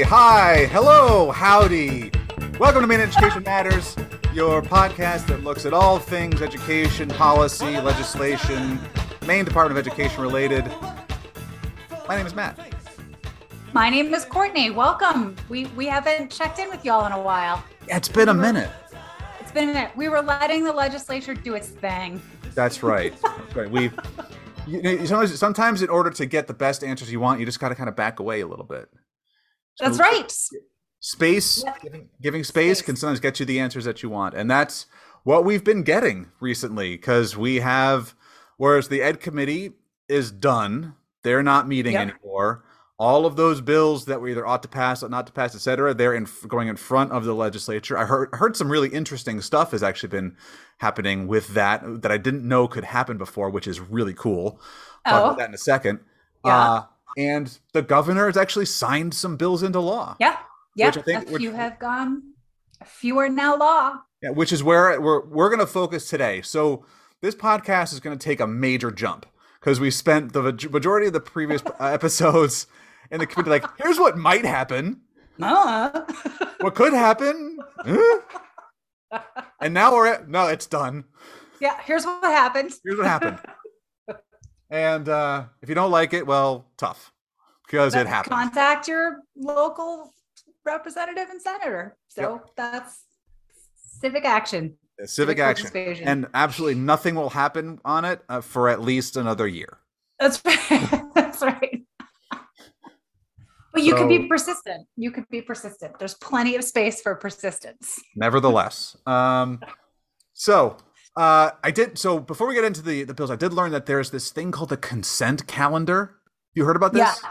Hey, hi, hello, howdy. Welcome to Maine Education Matters, your podcast that looks at all things education, policy, legislation, Maine Department of Education related. My name is Matt. My name is Courtney. Welcome. We we haven't checked in with y'all in a while. It's been a minute. It's been a minute. We were letting the legislature do its thing. That's right. That's right. We you know, sometimes, sometimes in order to get the best answers you want, you just got to kind of back away a little bit. That's right. Space, giving, giving space, Space. can sometimes get you the answers that you want. And that's what we've been getting recently because we have, whereas the Ed Committee is done, they're not meeting Yep. anymore. All of those bills that we either ought to pass, ought not to pass, et cetera, they're in, going in front of the legislature. I heard heard some really interesting stuff has actually been happening with that that I didn't know could happen before, which is really cool. Talk Oh. about that in a second. Yeah. Uh, and the governor has actually signed some bills into law. Yeah. Yeah. Which I think- a which- few have gone. A few are now law. Yeah, which is where we're we're going to focus today. So this podcast is going to take a major jump because we spent the majority of the previous episodes in the committee like, here's what might happen, Uh. what could happen, and now we're at no, it's done. yeah. Here's what happened. Here's what happened. and uh, if you don't like it, well, tough because it happens. Contact your local representative and senator. So that's civic action. Civic action, and absolutely nothing will happen on it uh, for at least another year. That's right. That's right. But you could be persistent. You could be persistent. There's plenty of space for persistence. nevertheless um so uh i did so before we get into the the bills i did learn that there's this thing called the consent calendar you heard about this Yeah.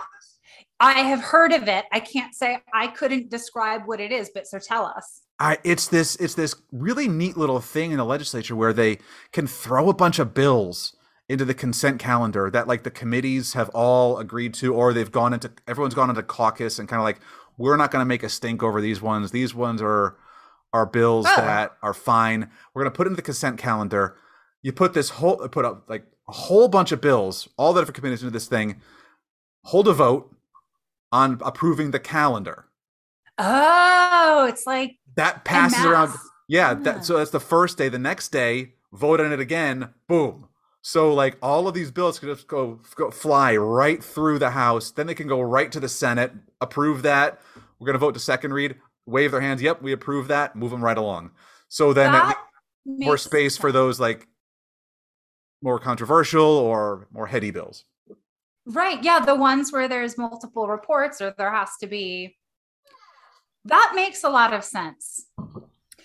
I have heard of it. I can't say I couldn't describe what it is, but so tell us. I, it's this it's this really neat little thing in the legislature where they can throw a bunch of bills into the consent calendar that like the committees have all agreed to or they've gone into everyone's gone into caucus and kind of like we're not going to make a stink over these ones these ones are are bills Oh. that are fine we're going to put in the consent calendar you put this whole put up like a whole bunch of bills all the different committees into this thing hold a vote on approving the calendar Oh, it's like that passes around yeah, Ah. that, so that's the first day. The next day, vote on it again. Boom. So like all of these bills can just go, go fly right through the House. Then they can go right to the Senate. Approve that. We're gonna vote to second read. Wave their hands. Yep, we approve that. Move them right along. So then at that more space for those like more controversial or more heady bills. Right. Yeah. The ones where there's multiple reports or there has to be. That makes a lot of sense.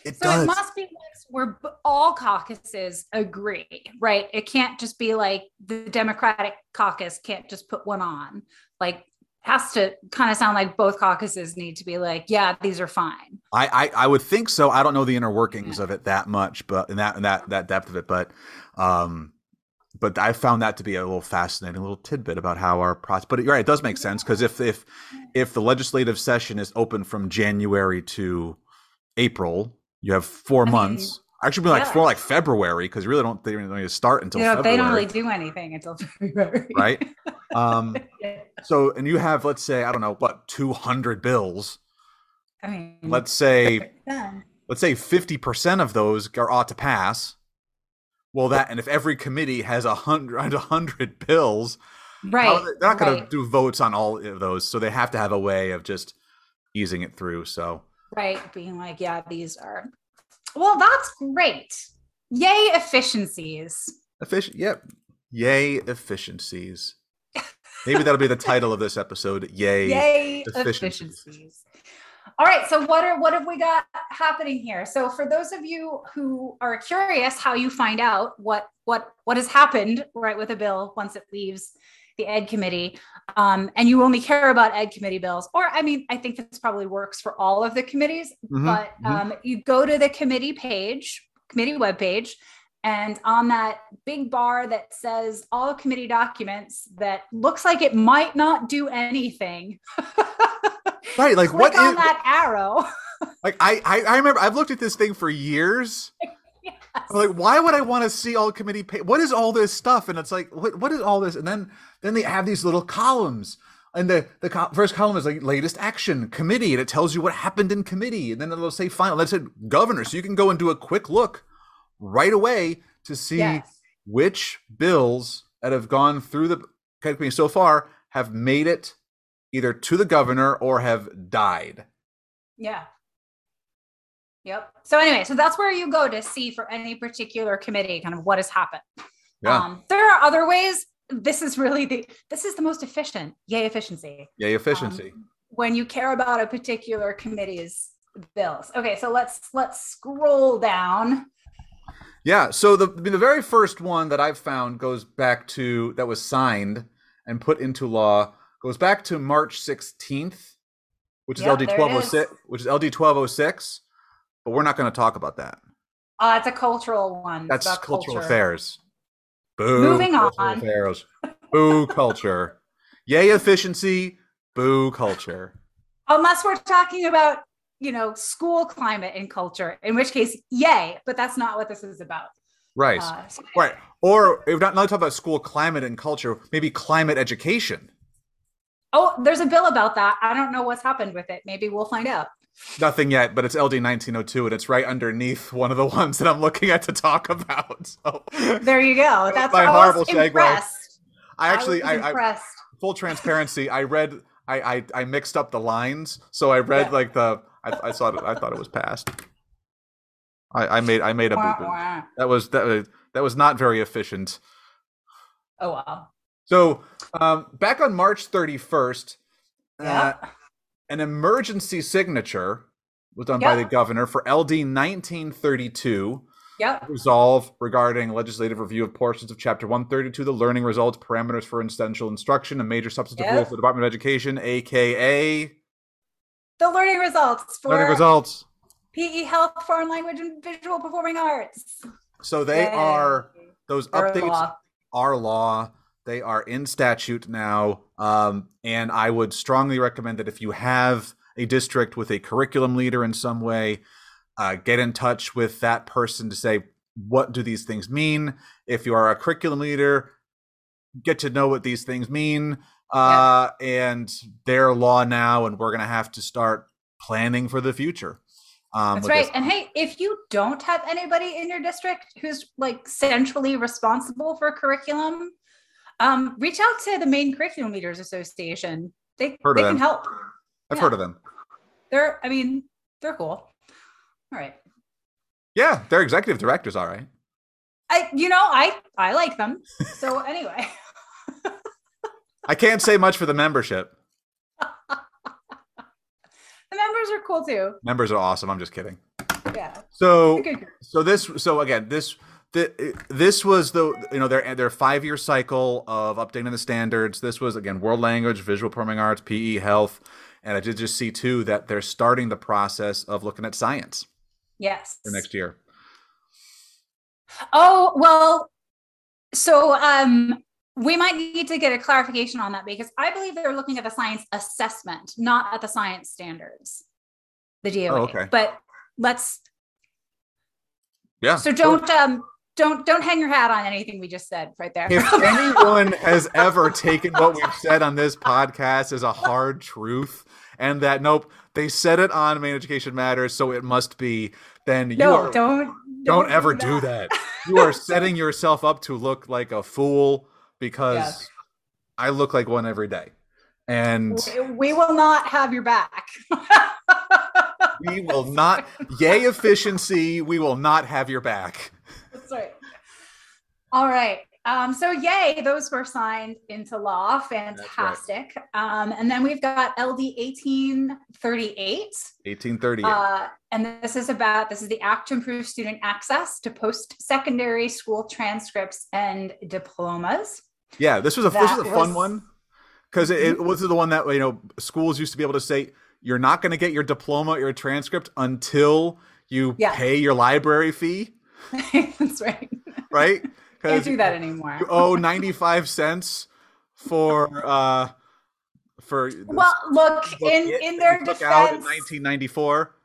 It So it must be ones where all caucuses agree, right? It can't just be like the Democratic caucus can't just put one on. Like, has to kind of sound like both caucuses need to be like, yeah, these are fine. I, I I would think so. I don't know the inner workings of it that much, but in that in that that depth of it, but um, but I found that to be a little fascinating little tidbit about how our process. But right, it does make sense because if if if the legislative session is open from January to April, you have four I mean, months. Actually, be like yeah. more like February because really don't they don't need to start until you know, they don't really do anything until February. right? Um, Yeah. so and you have let's say I don't know what two hundred bills. I mean, Let's say yeah. let's say 50% of those are ought to pass well that and if every committee has a hundred a hundred bills right. they- they're not going to do votes on all of those so they have to have a way of just easing it through so right being like yeah these are well that's great. Yay efficiencies. Efficient yep. Yay efficiencies. Maybe that'll be the title of this episode. Yay, yay efficiencies. efficiencies. All right so what are what have we got happening here? So for those of you who are curious how you find out what what what has happened right with a bill once it leaves the ed committee um, and you only care about ed committee bills or i mean i think this probably works for all of the committees Mhm, but mhm. um, you go to the committee page committee webpage and on that big bar that says all committee documents that looks like it might not do anything right like click what on is that arrow like I, I i remember i've looked at this thing for years Yes. Like, why would I want to see all committee pay? What is all this stuff? And it's like, what what is all this? And then then they have these little columns and the the co- first column is like latest action committee, and it tells you what happened in committee, and then it'll say final. Let's say governor, so you can go and do a quick look right away to see Yes. which bills that have gone through the committee so far have made it either to the governor or have died. Yeah. Yep. So anyway, so that's where you go to see for any particular committee kind of what has happened. Yeah, Um, there are other ways. This is really the this is the most efficient. Yay, efficiency. yay efficiency. um, when you care about a particular committee's bills. Okay, so let's let's scroll down. Yeah. So the the very first one that I've found goes back to that was signed and put into law goes back to March sixteenth, which is Yep, LD there it twelve oh six, which is LD twelve oh six. But we're not going to talk about that. Uh, it's a cultural one. That's cultural culture. affairs. Boo. Moving on. Affairs. Boo culture. Yay efficiency. Boo culture. Unless we're talking about, you know, school climate and culture, in which case, yay, but that's not what this is about. Right. Uh, so- right. Or if not, not talk about school climate and culture, maybe climate education. oh, there's a bill about that. I don't know what's happened with it. Maybe we'll find out. Nothing yet, but it's LD 1902 and it's right underneath one of the ones that I'm looking at to talk about. So There you go. That's my horrible segue. I actually, I, I, I, full transparency, I read, I, I, I mixed up the lines. So I read Yeah. like the, I, I saw it, I thought it was passed. I, I made, I made a Wah, boo-boo. wah. That was, that was, that was not very efficient. Oh wow. So um, back on March 31st, uh, Yeah. An emergency signature was done by the governor for LD 1932. Yep. resolve regarding legislative review of portions of chapter 132 the learning results parameters for essential instruction and major substantive Yep. rules of the department of education aka The learning results for learning results PE health, foreign language, and visual performing arts. so they Yay. are those updates law. are law they are in statute now um, and i would strongly recommend that if you have a district with a curriculum leader in some way uh, get in touch with that person to say what do these things mean if you are a curriculum leader get to know what these things mean uh, and they're law now and we're going to have to start planning for the future um, That's right. this. And hey, if you don't have anybody in your district who's like centrally responsible for curriculum, um, reach out to the Maine Curriculum Leaders Association. They, Heard they can them. help. i've yeah. heard of them They're, I mean, they're cool. All right. yeah they're executive directors all right I, you know, I, I like them. So anyway, i can't say much for the membership the members are cool too. members are awesome i'm just kidding Yeah. so so this so again this the, this was the you know their their five year cycle of updating the standards. This was again world language, visual performing arts, PE, health, and I did just see too that they're starting the process of looking at science Yes. for next year. Oh, well, so um we might need to get a clarification on that because I believe they're looking at the science assessment, not at the science standards. The DOA. Oh, okay. But let's Yeah. so don't um don't don't hang your hat on anything we just said right there. If anyone has ever taken what we've said on this podcast as a hard truth, and that nope, they said it on Maine Education Matters, so it must be, then you no, are don't, don't ever do that. You are setting yourself up to look like a fool because Yes. I look like one every day. And We- will not have your back. we will not, yay, efficiency, we will not have your back. That's right. All right. Um, so yay, those were signed into law. Fantastic. Um, and then we've got LD 1838. 1838. Uh, and this is about this is the act to improve student access to post-secondary school transcripts and diplomas. yeah, this was a, this was a fun was- one because it, it was the one that, you know, schools used to be able to say, you're not going to get your diploma or your transcript until you Yeah. pay your library fee, That's right. right? Can't do that anymore. you owe 95 cents for uh for Well, look, in it in their took out in defense, 1994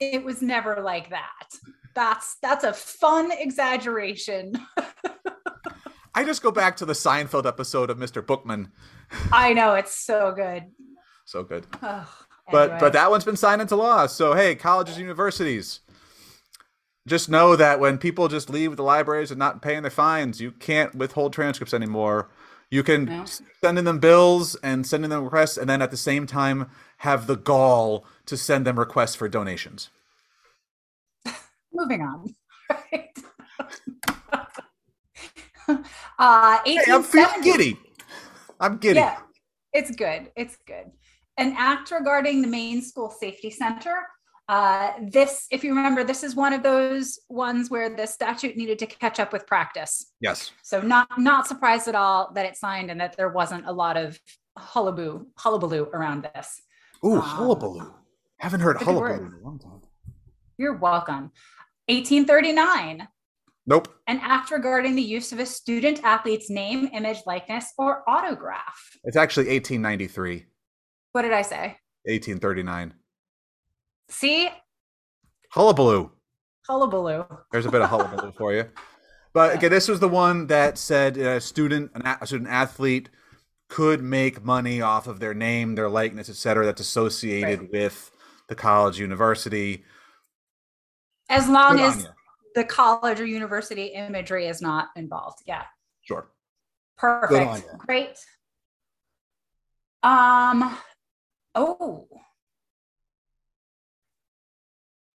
it was never like that. That's that's a fun exaggeration. I just go back to the Seinfeld episode of Mr. Bookman. I know it's so good. So good. Oh, But anyway. but that one's been signed into law. So hey, colleges, and universities, just know that when people just leave the libraries and not paying their fines, you can't withhold transcripts anymore. You can No. sending them bills and sending them requests, and then at the same time have the gall to send them requests for donations. moving on. Right. uh, Hey, I'm feeling giddy. I'm giddy. Yeah, it's good. It's good. An act regarding the Maine school safety center. Uh, this, if you remember, this is one of those ones where the statute needed to catch up with practice. Yes. So not not surprised at all that it signed and that there wasn't a lot of hullaboo hullabaloo around this. Ooh, Um, hullabaloo. Haven't heard hullabaloo in a long time. You're welcome. 1839. Nope. An act regarding the use of a student athlete's name, image, likeness, or autograph. It's actually 1893, What did I say? 1839. See, Hullabaloo. hullabaloo. There's a bit of hullabaloo for you. But okay, this was the one that said a student, an a student athlete, could make money off of their name, their likeness, etc. That's associated Right. with the college, university. As long Good as. The college or university imagery is not involved. Yeah. Sure. Perfect. Great. Um, oh,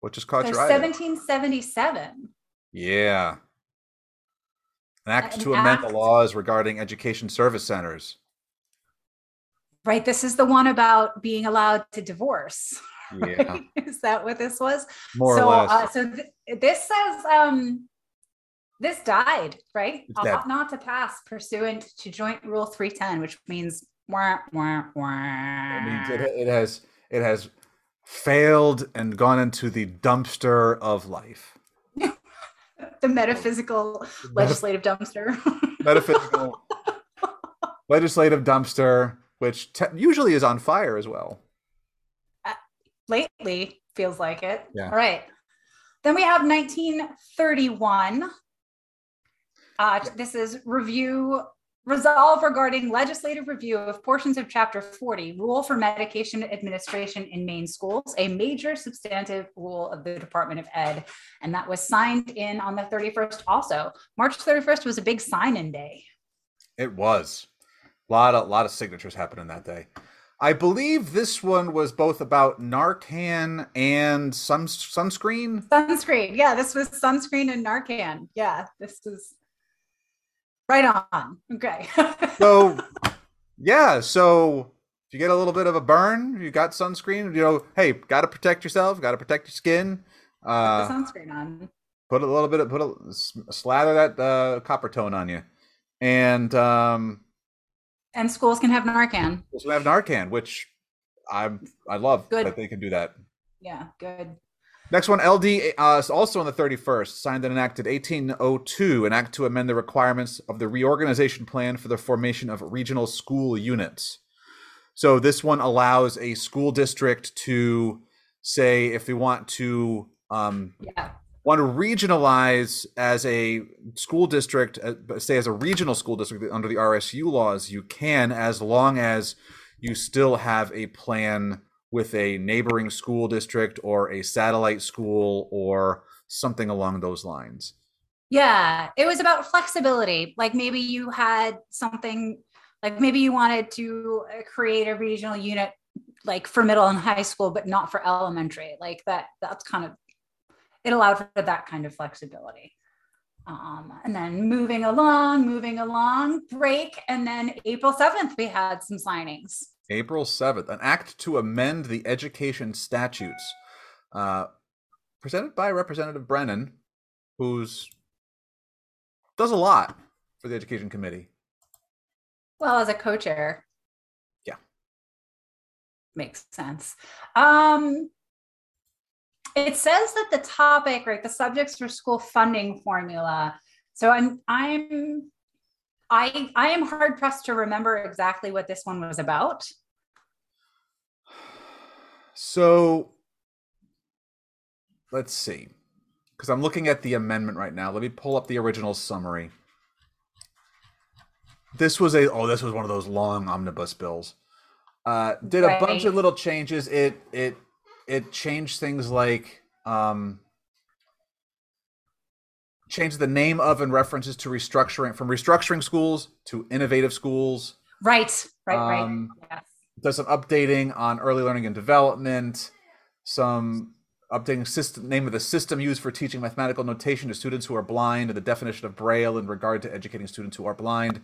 What just caught so your eye? 1777. Yeah. An act An to amend the laws regarding education service centers. Right. This is the one about being allowed to divorce. Yeah. is that what this was? More so, or less. Uh, so th- this says um, this died, right? Ought not to pass pursuant to Joint Rule 310, which means wah, wah, wah. It means it, it has it has failed and gone into the dumpster of life. the metaphysical legislative dumpster. Metaphysical legislative dumpster, which te- usually is on fire as well. Lately, feels like it. Yeah. All right. Then we have 1931. Uh, This is review resolve regarding legislative review of portions of Chapter 40, Rule for Medication Administration in Maine Schools, a major substantive rule of the Department of Ed. And that was signed in on the 31st also. March 31st was a big sign-in day. It was a lot of lot of signatures happening that day. I believe this one was both about Narcan and sun sunscreen. Sunscreen. Yeah, this was sunscreen and Narcan. Yeah, this is right on. Okay. So, yeah. So if you get a little bit of a burn, you got sunscreen. You know, hey, got to protect yourself. Got to protect your skin. Put Uh, the sunscreen on. put a little bit of put a slather that uh, Coppertone on you, and um, And schools can have Narcan. also have Narcan, which I'm I love Good. that they can do that. Yeah, good. Next one, LD, uh, is also on the 31st, signed and enacted 1802, an act to amend the requirements of the reorganization plan for the formation of regional school units. So this one allows a school district to say if they want to um, Yeah. Want to regionalize as a school district, uh, say as a regional school district under the RSU laws, you can as long as you still have a plan with a neighboring school district or a satellite school or something along those lines. Yeah. It was about flexibility. Like maybe you had something, like maybe you wanted to uh, create a regional unit like for middle and high school, but not for elementary. Like that, that's kind of, it allowed for that kind of flexibility. Um, and then moving along, moving along, break. And then April 7th, we had some signings. April 7th, an act to amend the education statutes, uh, presented by Representative Brennan, who's does a lot for the education committee. Well, as a co-chair. Yeah. Makes sense. Um it says that the topic, right, the subjects for school funding formula. So I'm I'm I I am hard pressed to remember exactly what this one was about. So let's see. Because I'm looking at the amendment right now. Let me pull up the original summary. this was a oh this was one of those long omnibus bills. Uh, did a bunch of little changes. It it it changed things like um, changed the name of and references to restructuring from restructuring schools to innovative schools. Right, right, Um, right. Yes. does some updating on early learning and development, some updating system name of the system used for teaching mathematical notation to students who are blind, and the definition of braille in regard to educating students who are blind.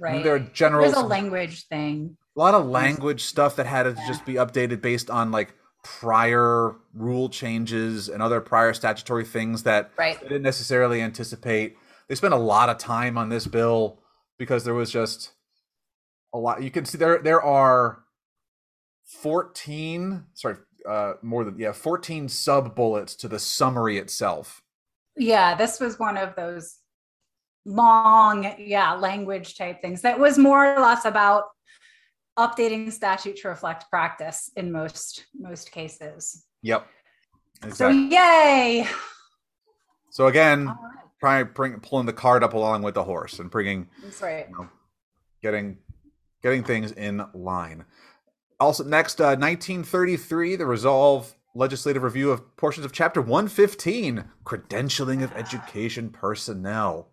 Right. There are general There's a language thing. a lot of language stuff that had to just be updated based on like prior rule changes and other prior statutory things that Right. they didn't necessarily anticipate. They spent a lot of time on this bill because there was just a lot. You can see there there are fourteen, sorry, uh, more than yeah, fourteen sub bullets to the summary itself. Yeah, this was one of those long, yeah, language type things that was more or less about updating statute to reflect practice in most most cases. Yep. So yay! So again, right. trying bring pulling the card up along with the horse and bringing That's right. you know, getting getting things in line. Also, next, uh, 1933, the Resolve legislative review of portions of Chapter 115, credentialing of education personnel.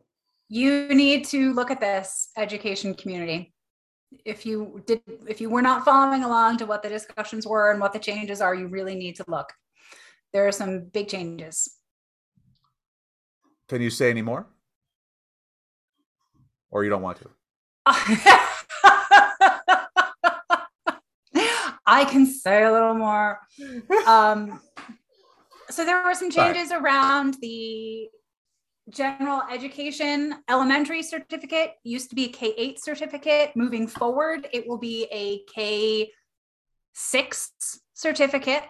You need to look at this education community. If you did if you were not following along to what the discussions were and what the changes are, you really need to look. There are some big changes. Can you say any more? Or you don't want to? I can say a little more. Um, so there were some changes around the general education elementary certificate used to be a K8 certificate. Moving forward, it will be a K6 certificate.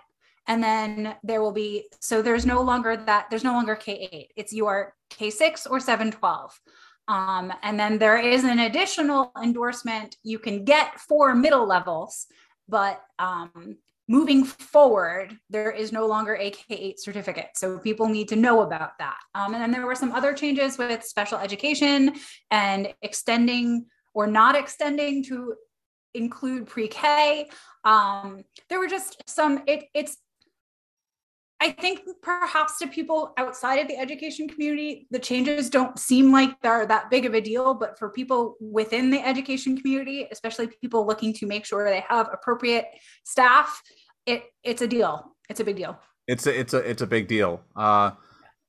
And then there will be, so there's no longer that, there's no longer K8. It's you are K6 or 712. Um, and then there is an additional endorsement you can get for middle levels, but um, moving forward, there is no longer a K8 certificate. So people need to know about that. Um, and then there were some other changes with special education and extending or not extending to include pre-K. Um, there were just some, it, it's, I think perhaps to people outside of the education community, the changes don't seem like they're that big of a deal. But for people within the education community, especially people looking to make sure they have appropriate staff, it it's a deal. It's a big deal. It's a it's a it's a big deal. Uh,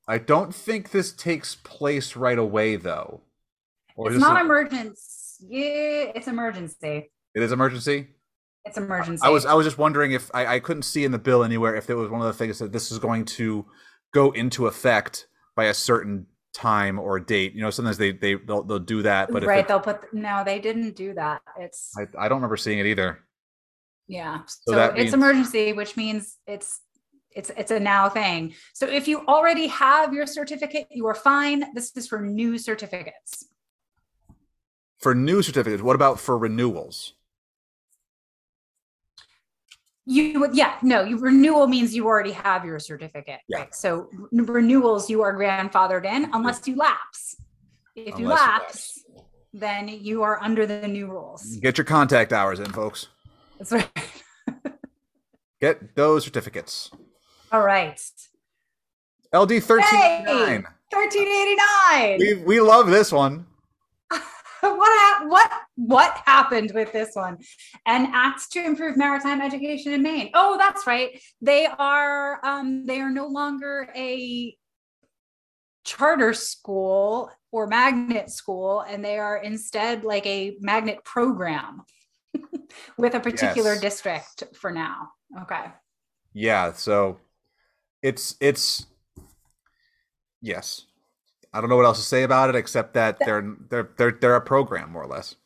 I don't think this takes place right away though. Or It's not a- emergency. Yeah, it's emergency. It is emergency. It's emergency. I was I was just wondering if I, I couldn't see in the bill anywhere if it was one of the things that this is going to go into effect by a certain time or date. You know, sometimes they they they'll, they'll do that, but right. if it, They'll put no, they didn't do that. It's I, I don't remember seeing it either. yeah. So So, it's means- emergency, which means it's it's it's a now thing. So if you already have your certificate, you are fine. This is for new certificates. For new certificates, what about for renewals? You would, yeah, no, you renewal means you already have your certificate. Yeah. Right. So re- renewals, you are grandfathered in unless you lapse. If you Unless you lapse, then you are under the new rules. Get your contact hours in, folks. That's right. Get those certificates. All right. LD 1389 1389 We we love this one. what what what happened with this one? And acts to improve maritime education in Maine. Oh, that's right. They are um they are no longer a charter school or magnet school and they are instead like a magnet program with a particular Yes. district for now. Okay. Yeah, so it's it's yes. I don't know what else to say about it except that they're they're they're they're a program more or less.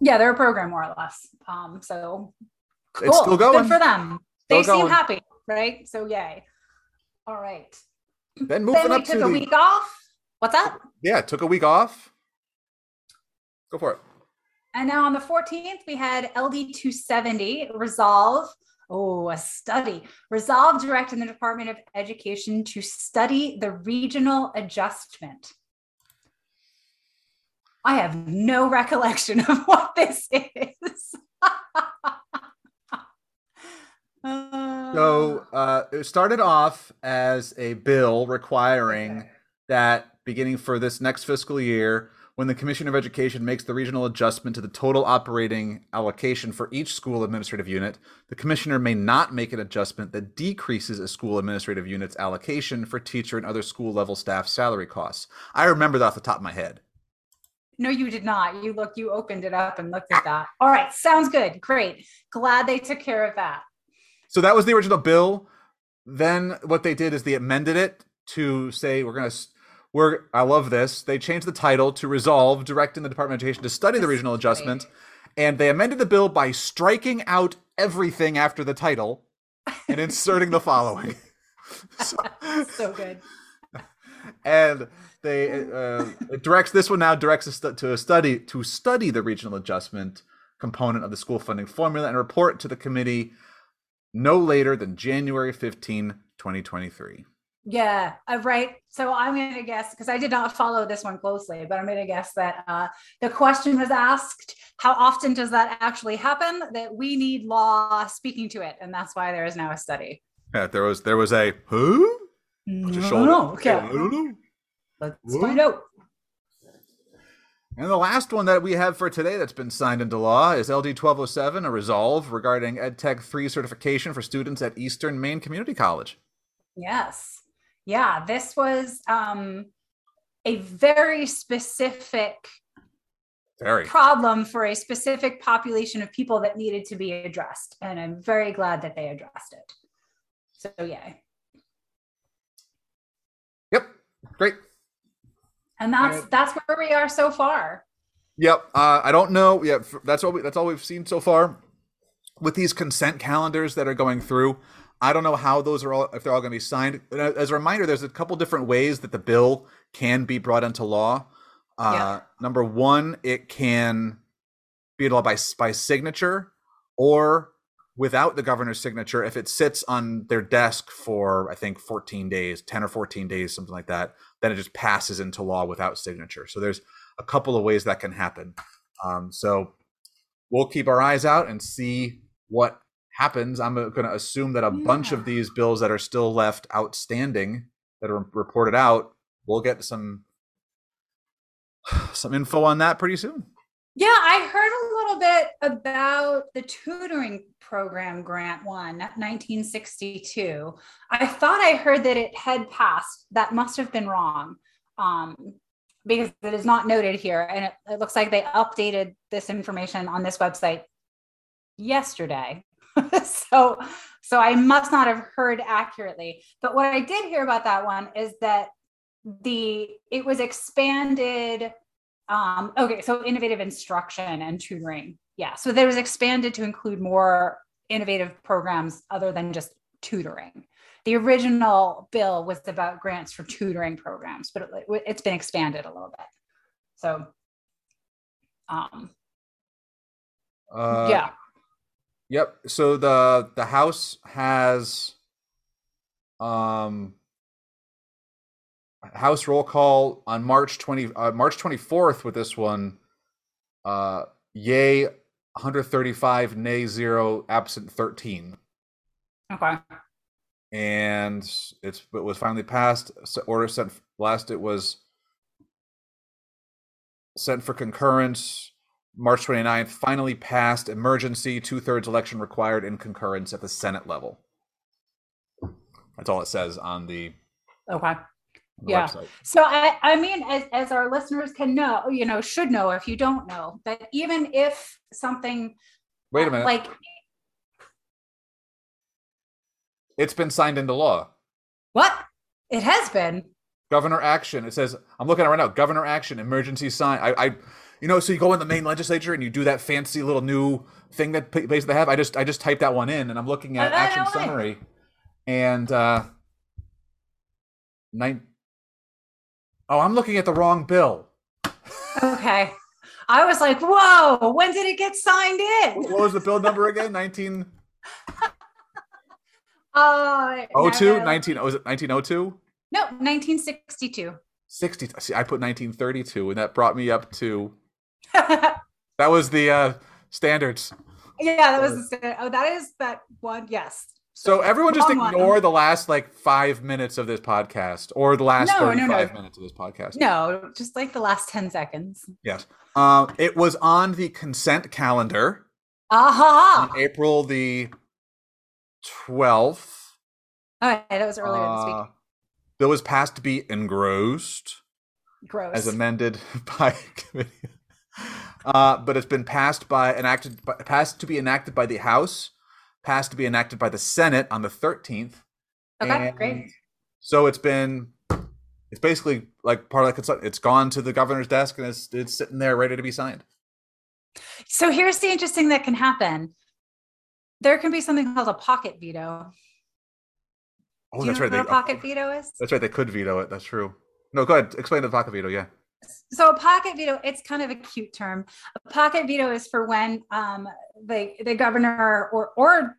Yeah, they're a program more or less. Um, so It's still going. Good for them. Still they seem happy, right? So yay. All right. Then moving then we up to took the a week off. What's up? yeah, took a week off. Go for it. And now on the 14th, we had LD 270 resolve. Oh, a study. Resolve directing the Department of Education to study the regional adjustment. I have no recollection of what this is. So uh, it started off as a bill requiring that beginning for this next fiscal year, when the Commissioner of Education makes the regional adjustment to the total operating allocation for each school administrative unit, the Commissioner may not make an adjustment that decreases a school administrative unit's allocation for teacher and other school level staff salary costs. I remember that off the top of my head. No, you did not. You look, you opened it up and looked at that. All right, sounds good. Great. Glad they took care of that. So that was the original bill. Then what they did is they amended it to say we're going to we're I love this. They changed the title to resolve directing the Department of Education to study the regional adjustment and they amended the bill by striking out everything after the title and inserting the following. so, So good. and they uh, it directs this one now directs us to a study to study the regional adjustment component of the school funding formula and report to the committee no later than January 15, 2023. Yeah, uh, right. So I'm going to guess because I did not follow this one closely, but I'm going to guess that uh, the question was asked: How often does that actually happen? That we need law speaking to it, and that's why there is now a study. Yeah, there was there was a who? No, no, okay, I don't know. let's find out. And the last one that we have for today that's been signed into law is LD 1207, a resolve regarding EdTech 3 certification for students at Eastern Maine Community College. Yes. Yeah, this was um, a very specific Very. problem for a specific population of people that needed to be addressed. And I'm very glad that they addressed it. So, yeah. Yep. Great. And that's Right. that's where we are so far. Yep. Uh, I don't know. Yeah, that's all. We, that's all we've seen so far with these consent calendars that are going through. I don't know how those are all if they're all going to be signed. As a reminder, there's a couple different ways that the bill can be brought into law. Uh, Number one, it can be law by by signature or without the governor's signature if it sits on their desk for I think 14 days, 10 or 14 days, something like that. Then it just passes into law without signature. So there's a couple of ways that can happen. Um, so we'll keep our eyes out and see what happens. I'm going to assume that a bunch of these bills that are still left outstanding that are reported out, we'll get some some info on that pretty soon. Yeah, I heard a little bit about the tutoring program grant one, 1962. I thought I heard that it had passed. That must have been wrong. Um, because it is not noted here. And it, it looks like they updated this information on this website yesterday. so so I must not have heard accurately. But what I did hear about that one is that the it was expanded um okay so innovative instruction and tutoring. Yeah so there was expanded to include more innovative programs other than just tutoring. The original bill was about grants for tutoring programs but it, it's been expanded a little bit. So um Uh, yeah Yep. So the the House has um House roll call on March 20 uh, March 24th with this one uh yay 135 nay 0 absent 13 okay. And it's it was finally passed. So order sent last it was sent for concurrence March 29th, finally passed emergency two thirds election required in concurrence at the Senate level. That's all it says on the, okay on the Yeah. website. So I, I mean, as, as our listeners can know, you know, should know if you don't know, that even if something Wait a minute. like it's been signed into law. what it has been, Governor action. It says, I'm looking at it right now. Governor action, emergency sign. I, I, you know, so you go in the Maine legislature and you do that fancy little new thing that basically they have. I just, I just typed that one in and I'm looking at Oh, action no summary and, uh, nine. Oh, I'm looking at the wrong bill. okay. I was like, whoa, when did it get signed in? What was the bill number again? 19. Uh, no, no, 19, was it 1902? no, 1962. 60. See, I put 1932, and that brought me up to. that was the uh, standards. Yeah, that was the standard. oh, that is that one. Yes. So everyone just ignore the last like five minutes of this podcast or the last no, 35 no, no. minutes of this podcast. No, just like the last 10 seconds. Yes. Uh, it was on the consent calendar. Aha. Uh-huh. April the 12th. Oh, that was earlier uh, this week. Uh, bill was passed to be engrossed. Gross. As amended by committee. Uh, but it's been passed by enacted passed to be enacted by the House, passed to be enacted by the Senate on the 13th. Okay, great. So it's been it's basically like part of the consult. It's gone to the governor's desk and it's it's sitting there ready to be signed. So here's the interesting that can happen. There can be something called a pocket veto. Oh, Do that's right. What they, a pocket veto is? That's right. They could veto it. That's true. No, go ahead. Explain the pocket veto. Yeah. So a pocket veto, it's kind of a cute term. A pocket veto is for when um, the the governor or or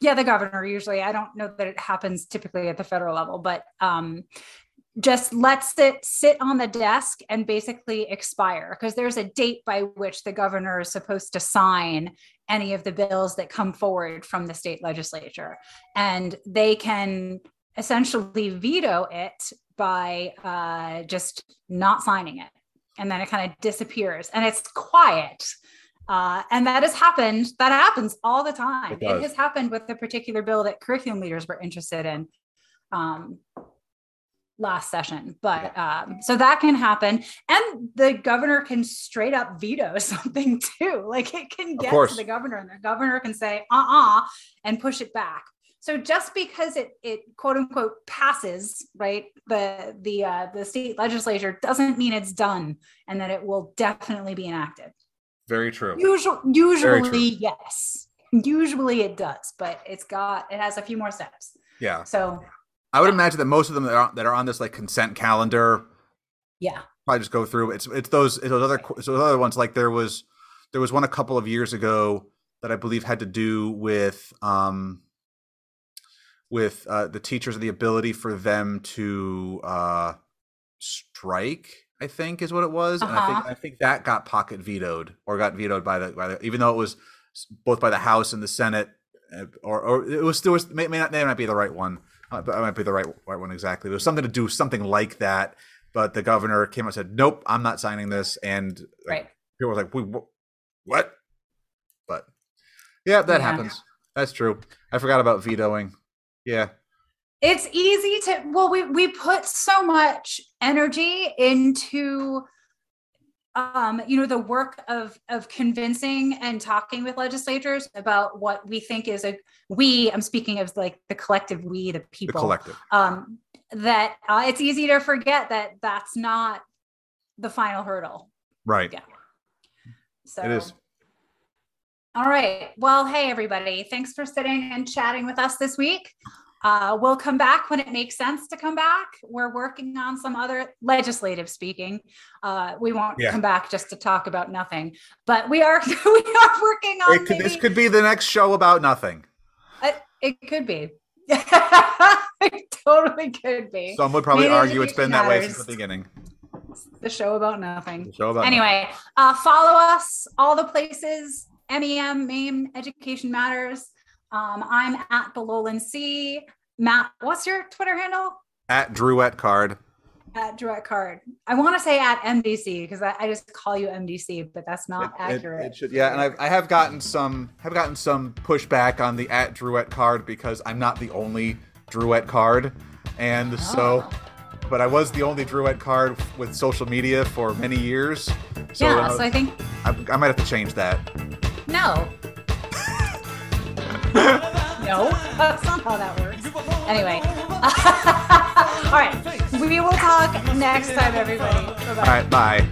yeah, the governor usually. I don't know that it happens typically at the federal level, but um, just lets it sit on the desk and basically expire because there's a date by which the governor is supposed to sign any of the bills that come forward from the state legislature. And they can essentially veto it by uh, just not signing it. And then it kind of disappears and it's quiet. Uh, and that has happened. That happens all the time. It, it, has happened with the particular bill that curriculum leaders were interested in um, last session. But yeah. um, so that can happen. And the governor can straight up veto something too. Like it can get to the governor, and the governor can say, uh uh-uh, uh, and push it back. So just because it it quote unquote passes, right, the the uh, the state legislature doesn't mean it's done and that it will definitely be enacted. Very true. Usually, usually true. yes. Usually it does, but it's got it has a few more steps. Yeah. So I would imagine that most of them that are, that are on this like consent calendar, yeah, probably just go through. It's it's those it's those other it's those other ones like there was there was one a couple of years ago that I believe had to do with um with uh, the teachers and the ability for them to uh, strike. I think is what it was, uh-huh. and I think uh-huh. I think that got pocket vetoed or got vetoed by the, by the even though it was both by the House and the Senate, uh, or or it was still was may, may not may not be the right one. Uh, but I might be the right right one exactly. It was something to do something like that, but the governor came out and said, "Nope, I'm not signing this." And like, right. people were like, "We "What?" But yeah, that yeah. happens. That's true. I forgot about vetoing. Yeah. It's easy to well we we put so much energy into um, you know the work of of convincing and talking with legislators about what we think is a we i'm speaking of like the collective we the people the collective. um, that uh, it's easy to forget that that's not the final hurdle. Right. Yeah. So it is all right well hey everybody thanks for sitting and chatting with us this week uh, we'll come back when it makes sense to come back. We're working on some other legislative speaking. Uh, we won't yeah. come back just to talk about nothing, but we are we are working on. Could, maybe, this could be the next show about nothing. Uh, it could be. it totally could be. Some would probably maybe argue it's been that way since the beginning. The show about nothing. Show about anyway, uh, follow us all the places. MEM, MAME, Education Matters. Um, I'm at the Lowland C. Matt, what's your Twitter handle? At Druette Card. At Druette Card. I want to say at MDC because I, I, just call you MDC, but that's not it, accurate. It, it should, yeah, and I've, I have gotten some have gotten some pushback on the at Druette Card because I'm not the only Druette Card, and oh. so. But I was the only Druette card with social media for many years. So, yeah, uh, so I think I, I might have to change that. No, no, uh, that's not how that works. Anyway. All right. We will talk next time, everybody. Bye-bye. All right. Bye.